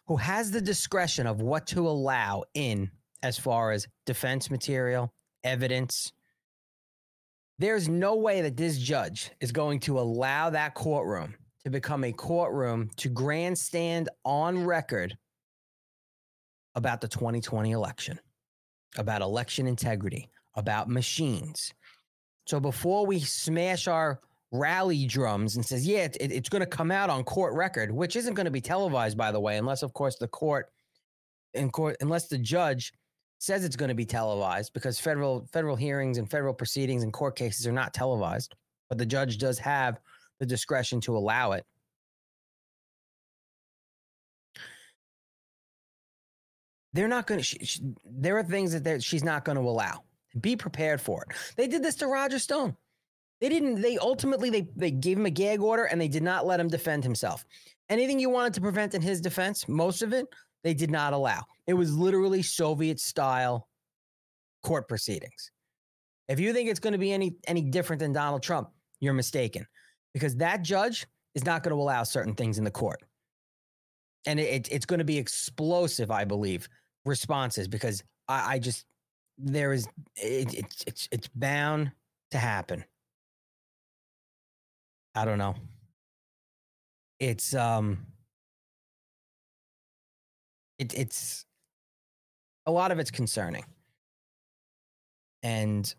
who has the discretion of what to allow in as far as defense material, evidence. There's no way that this judge is going to allow that courtroom to become a courtroom to grandstand on record about the 2020 election, about election integrity, about machines. So before we smash our rally drums and says, yeah, it, it's going to come out on court record, which isn't going to be televised, by the way, unless, of course, the court in court, unless the judge says it's going to be televised because federal federal hearings and federal proceedings and court cases are not televised, but the judge does have the discretion to allow it. They're not going to. There are things that she's not going to allow. Be prepared for it. They did this to Roger Stone. They didn't, they ultimately they they gave him a gag order and they did not let him defend himself. Anything you wanted to prevent in his defense, most of it, they did not allow. It was literally Soviet style court proceedings. If you think it's going to be any any different than Donald Trump, you're mistaken. Because that judge is not going to allow certain things in the court. And it, it's going to be explosive, I believe, responses because I, I just there is it, it's it's it's bound to happen. I don't know. It's um it, it's a lot of it's concerning. And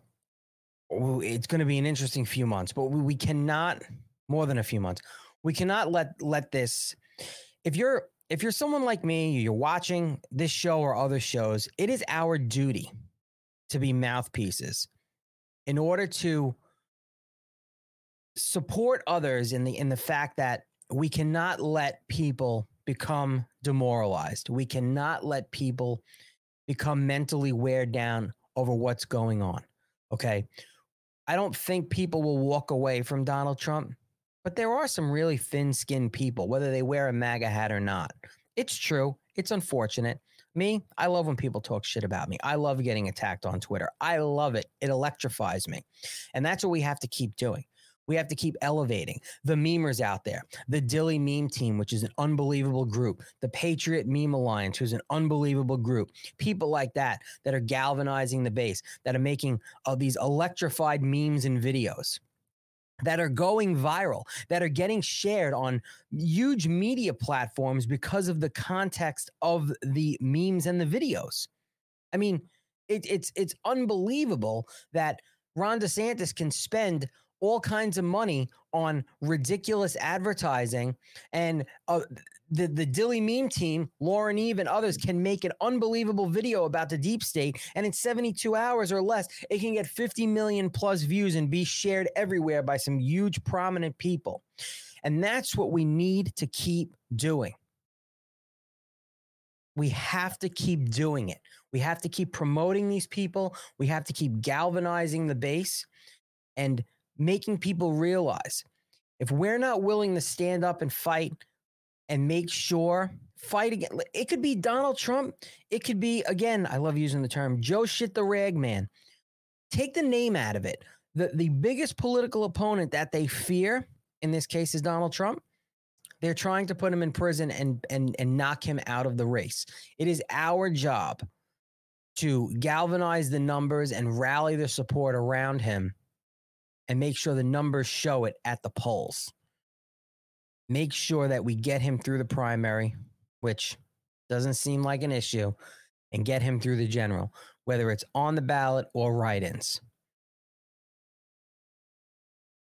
it's going to be an interesting few months, but we, we cannot more than a few months. We cannot let let this if you're if you're someone like me, you're watching this show or other shows, it is our duty to be mouthpieces in order to support others in the in the fact that we cannot let people become demoralized. We cannot let people become mentally wear down over what's going on. Okay. I don't think people will walk away from Donald Trump, but there are some really thin skinned people, whether they wear a MAGA hat or not. It's true. It's unfortunate. Me, I love when people talk shit about me. I love getting attacked on Twitter. I love it. It electrifies me. And that's what we have to keep doing. We have to keep elevating the memers out there, the Dilley meme team, which is an unbelievable group, the Patriot Meme Alliance, who's an unbelievable group, people like that that are galvanizing the base, that are making uh, these electrified memes and videos that are going viral, that are getting shared on huge media platforms because of the context of the memes and the videos. I mean, it, it's it's unbelievable that Ron DeSantis can spend all kinds of money on ridiculous advertising and uh, the the Dilley meme team, Lauren Eve and others can make an unbelievable video about the deep state and in 72 hours or less it can get 50 million plus views and be shared everywhere by some huge prominent people. And that's what we need to keep doing. We have to keep doing it. We have to keep promoting these people. We have to keep galvanizing the base and making people realize if we're not willing to stand up and fight and make sure fight again, it could be Donald Trump. It could be, again, I love using the term Joe shit the rag man. Take the name out of it. The, the biggest political opponent that they fear in this case is Donald Trump. They're trying to put him in prison and, and, and knock him out of the race. It is our job to galvanize the numbers and rally the support around him and make sure the numbers show it at the polls. Make sure that we get him through the primary, which doesn't seem like an issue, and get him through the general, whether it's on the ballot or write ins.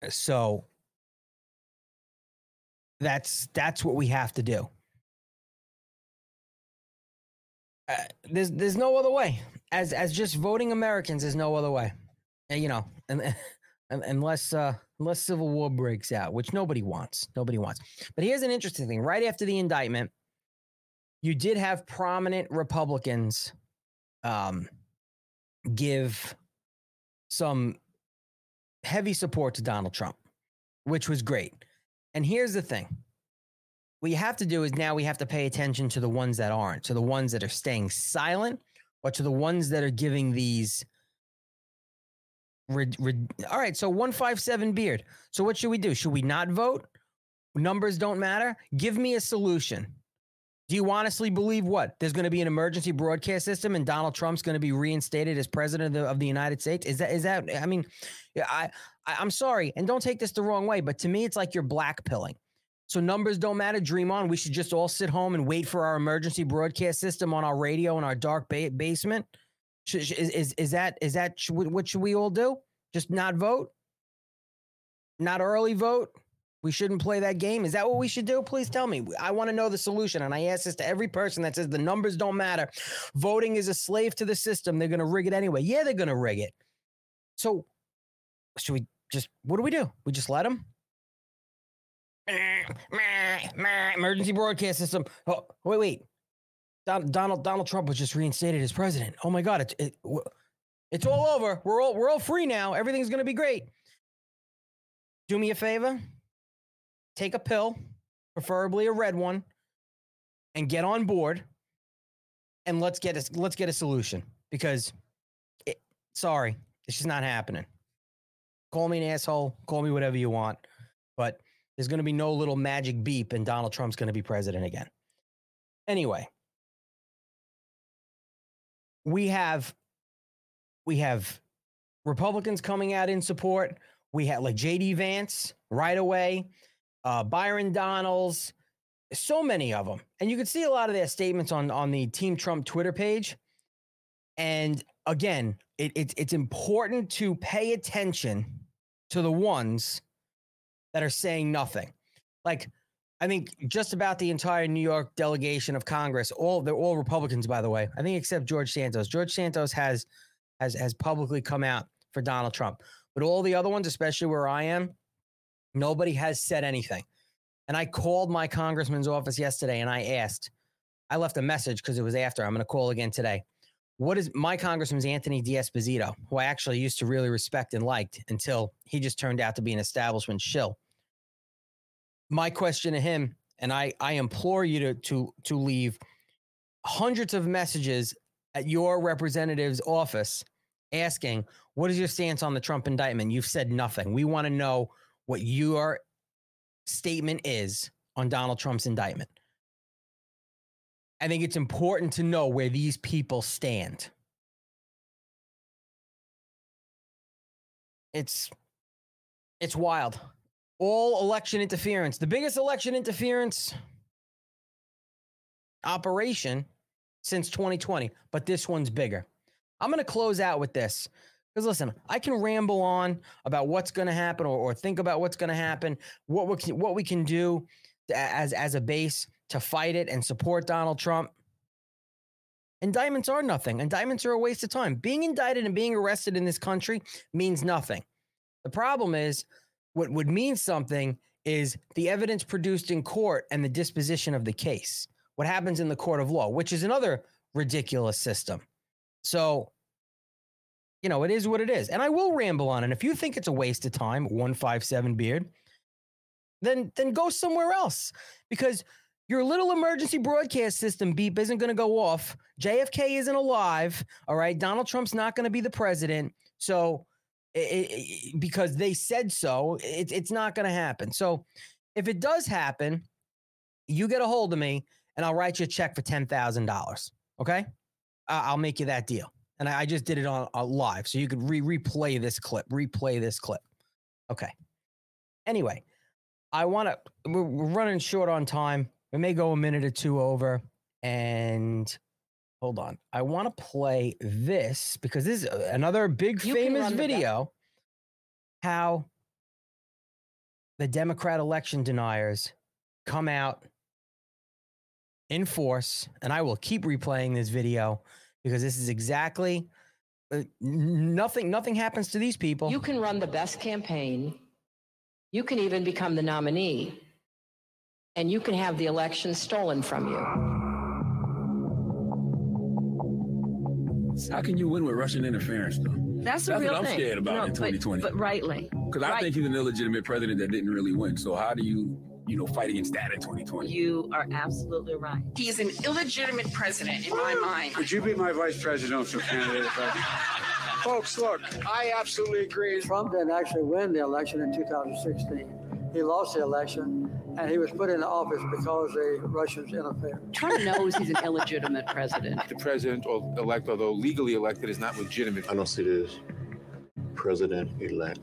So that's that's what we have to do. Uh, there's there's no other way. As as just voting Americans, there's no other way. And, you know, and [LAUGHS] unless uh, unless civil war breaks out, which nobody wants. Nobody wants. But here's an interesting thing: right after the indictment, you did have prominent Republicans um, give some heavy support to Donald Trump, which was great. And here's the thing. What you have to do is now we have to pay attention to the ones that aren't, to the ones that are staying silent, or to the ones that are giving these Red, red, all right, so 157 beard. So what should we do? Should we not vote? Numbers don't matter. Give me a solution. Do you honestly believe what? There's going to be an emergency broadcast system and Donald Trump's going to be reinstated as president of the, of the United States? Is that is that I mean, I, I I'm sorry, and don't take this the wrong way, but to me it's like you're blackpilling. So numbers don't matter. Dream on. We should just all sit home and wait for our emergency broadcast system on our radio in our dark ba- basement. Is, is, is that is that what should we all do? Just not vote? Not early vote? We shouldn't play that game. Is that what we should do? Please tell me. I want to know the solution. And I ask this to every person that says the numbers don't matter. Voting is a slave to the system. They're going to rig it anyway. Yeah, they're going to rig it. So, should we just, what do we do? We just let them? Emergency broadcast system. Oh, wait, wait. Don, Donald Donald Trump was just reinstated as president. Oh my God, it's it, it's all over. We're all we're all free now. Everything's gonna be great. Do me a favor. Take a pill, preferably a red one, and get on board. And let's get a let's get a solution because, it, sorry, it's just not happening. Call me an asshole. Call me whatever you want, but there's going to be no little magic beep, and Donald Trump's going to be president again. Anyway, we have we have Republicans coming out in support. We had like JD Vance right away, uh, Byron Donalds, so many of them, and you can see a lot of their statements on on the Team Trump Twitter page. And again, it, it, it's important to pay attention to the ones that are saying nothing. Like I think just about the entire New York delegation of Congress, all they're all Republicans, by the way. I think except George Santos. George Santos has has has publicly come out for Donald Trump, but all the other ones, especially where I am, Nobody has said anything. And I called my congressman's office yesterday and I asked, I left a message because it was after. I'm going to call again today. What is my congressman's Anthony D'Esposito, who I actually used to really respect and liked until he just turned out to be an establishment shill. My question to him, and I, I implore you to, to, to leave hundreds of messages at your representative's office asking, What is your stance on the Trump indictment? You've said nothing. We want to know what your statement is on Donald Trump's indictment. I think it's important to know where these people stand. It's it's wild. All election interference, the biggest election interference operation since 2020, but this one's bigger. I'm going to close out with this because listen, I can ramble on about what's going to happen or, or think about what's going to happen, what we can, what we can do as as a base to fight it and support Donald Trump. Indictments are nothing. Indictments are a waste of time. Being indicted and being arrested in this country means nothing. The problem is what would mean something is the evidence produced in court and the disposition of the case. What happens in the court of law, which is another ridiculous system. So you know, it is what it is. And I will ramble on. And if you think it's a waste of time, 157 beard, then then go somewhere else because your little emergency broadcast system beep isn't going to go off. JFK isn't alive. All right. Donald Trump's not going to be the president. So, it, it, because they said so, it, it's not going to happen. So, if it does happen, you get a hold of me and I'll write you a check for $10,000. Okay. Uh, I'll make you that deal and I just did it on, on live, so you could re replay this clip, replay this clip. Okay. Anyway, I want to. We're running short on time. We may go a minute or two over, and hold on. I want to play this because this is another big you famous video. How the Democrat election deniers come out in force, and I will keep replaying this video because this is exactly uh, nothing nothing happens to these people.
You can run the best campaign. You can even become the nominee. And you can have the election stolen from you.
How can you win with Russian interference, though?
That's,
That's
what
I'm
thing.
scared about
no,
in 2020.
But, but rightly.
Because I think he's an illegitimate president that didn't really win. So how do you you know, fight against that in 2020.
You are absolutely right.
He is an illegitimate president in my mind.
Could you be my vice presidential candidate? Folks, look, I absolutely agree.
Trump didn't actually win the election in 2016. He lost the election, and he was put into office because the Russians interfered.
Trump knows he's an illegitimate president.
The president elect, although legally elected, is not legitimate.
I don't see this president elect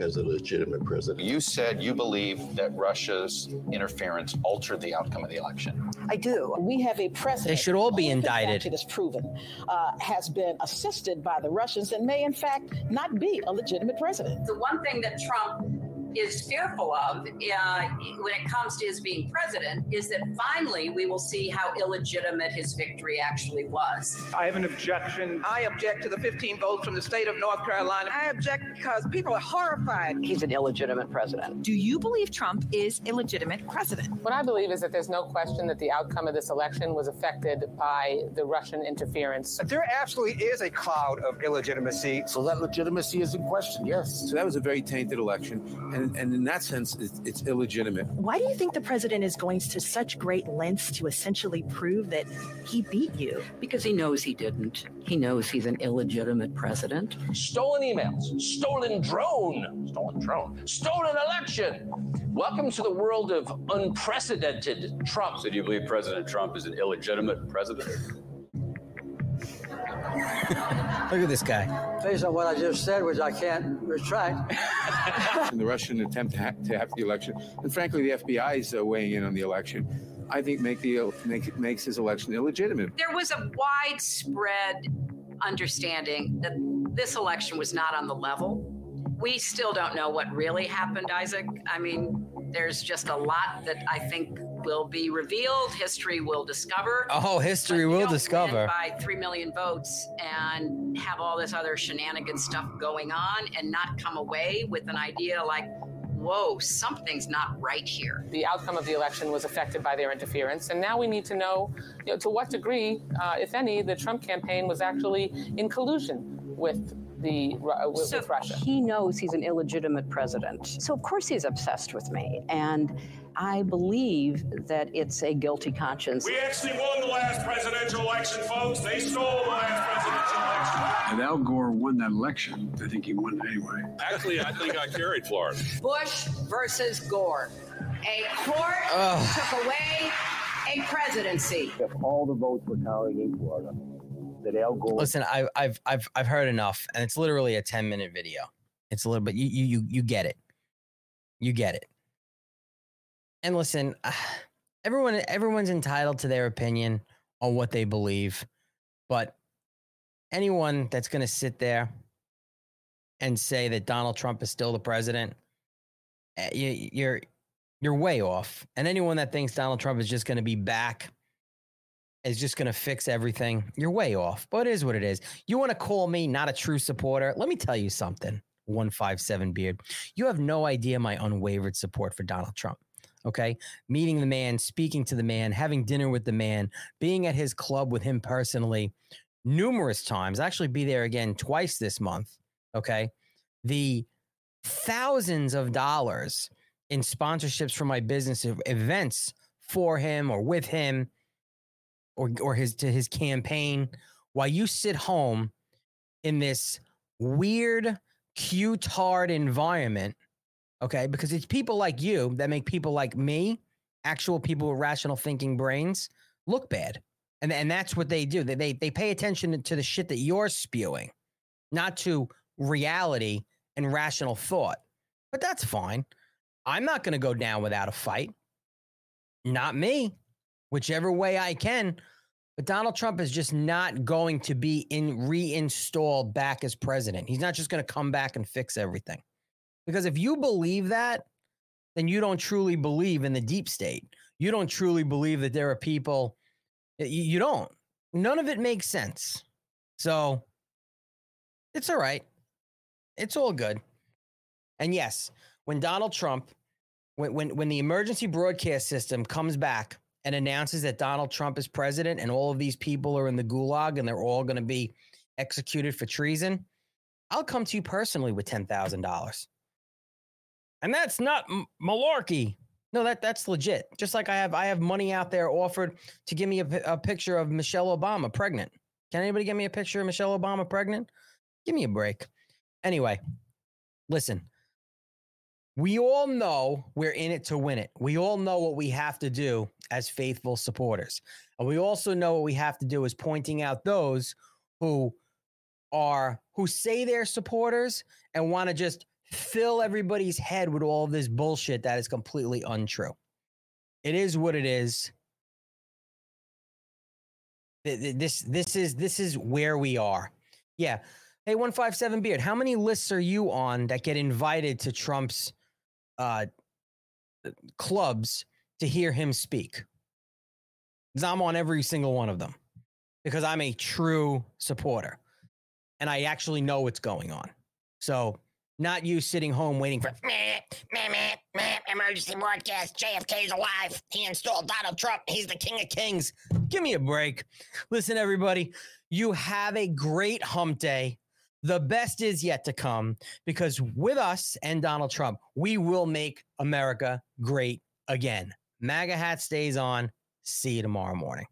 as a legitimate president.
You said you believe that Russia's interference altered the outcome of the election.
I do. We have a president.
They should all be indicted.
It is proven uh, has been assisted by the Russians and may, in fact, not be a legitimate president.
The one thing that Trump is fearful of uh, when it comes to his being president is that finally we will see how illegitimate his victory actually was.
I have an objection.
I object to the 15 votes from the state of North Carolina. I object because people are horrified.
He's an illegitimate president.
Do you believe Trump is illegitimate president?
What I believe is that there's no question that the outcome of this election was affected by the Russian interference.
There absolutely is a cloud of illegitimacy.
So that legitimacy is in question, yes.
So that was a very tainted election. And and, and in that sense, it's, it's illegitimate.
Why do you think the president is going to such great lengths to essentially prove that he beat you?
Because he knows he didn't. He knows he's an illegitimate president.
Stolen emails, stolen drone, stolen drone, stolen election. Welcome to the world of unprecedented Trump.
So, do you believe President Trump is an illegitimate president?
Look at this guy.
Based on what I just said, which I can't retract. [LAUGHS]
the Russian attempt to, ha- to have the election, and frankly, the FBI is uh, weighing in on the election. I think make the make makes his election illegitimate.
There was a widespread understanding that this election was not on the level. We still don't know what really happened, Isaac. I mean, there's just a lot that I think will be revealed. History will discover.
Oh, history will discover.
by three million votes and have all this other shenanigan stuff going on and not come away with an idea like whoa, something's not right here.
The outcome of the election was affected by their interference, and now we need to know, you know to what degree, uh, if any, the Trump campaign was actually in collusion with the uh, with,
So
with Russia.
He knows he's an illegitimate president. So, of course, he's obsessed with me. And I believe that it's a guilty conscience.
We actually won the last presidential election, folks. They stole the last presidential election.
And Al Gore won that election. I think he won anyway.
Actually, I think I carried Florida.
Bush versus Gore. A court
Ugh.
took away a presidency.
If all the votes were counted in Florida, that Al Gore.
Listen, I, I've I've I've heard enough, and it's literally a ten minute video. It's a little bit you you you you get it, you get it. And listen, [SIGHS] everyone everyone's entitled to their opinion on what they believe, but anyone that's going to sit there and say that Donald Trump is still the president, eh, you, you're you're way off. And anyone that thinks Donald Trump is just going to be back is just going to fix everything, you're way off. But it is what it is. You want to call me not a true supporter? Let me tell you something. 157 Beard. You have no idea my unwavered support for Donald Trump. Okay. Meeting the man, speaking to the man, having dinner with the man, being at his club with him personally numerous times. Actually, be there again twice this month. Okay. The thousands of dollars in sponsorships for my business events for him or with him or or his to his campaign while you sit home in this weird Q-tard environment, okay? Because it's people like you that make people like me, actual people with rational thinking brains, look bad. And, and that's what they do. They, they they pay attention to the shit that you're spewing, not to reality and rational thought. But that's fine. I'm not going to go down without a fight. Not me. Whichever way I can. But Donald Trump is just not going to be in reinstalled back as president. He's not just going to come back and fix everything. Because if you believe that, then you don't truly believe in the deep state. You don't truly believe that there are people. You, don't. None of it makes sense. So it's all right. It's all good. And yes, when Donald Trump, when, when, when the emergency broadcast system comes back and announces that Donald Trump is president and all of these people are in the gulag and they're all going to be executed for treason, I'll come to you personally with $10,000. And that's not m- malarkey. No, that that's legit. Just like I have I have money out there offered to give me a, a picture of Michelle Obama pregnant. Can anybody give me a picture of Michelle Obama pregnant? Give me a break. Anyway, listen. We all know we're in it to win it. We all know what we have to do as faithful supporters. And we also know what we have to do is pointing out those who are who say they're supporters and want to just fill everybody's head with all this bullshit that is completely untrue. It is what it is. Th- th- This this is this is where we are. Yeah. Hey, 157 Beard, how many lists are you on that get invited to Trump's uh clubs to hear him speak? 'Cause I'm on every single one of them because I'm a true supporter and I actually know what's going on. So, not you sitting home waiting for
Meh, meh, meh, meh, emergency broadcast. JFK's alive. He installed Donald Trump. He's the king of
kings. Give me a break. Listen, everybody, you have a great hump day. The best is yet to come because with us and Donald Trump, we will make America great again. MAGA hat stays on. See you tomorrow morning.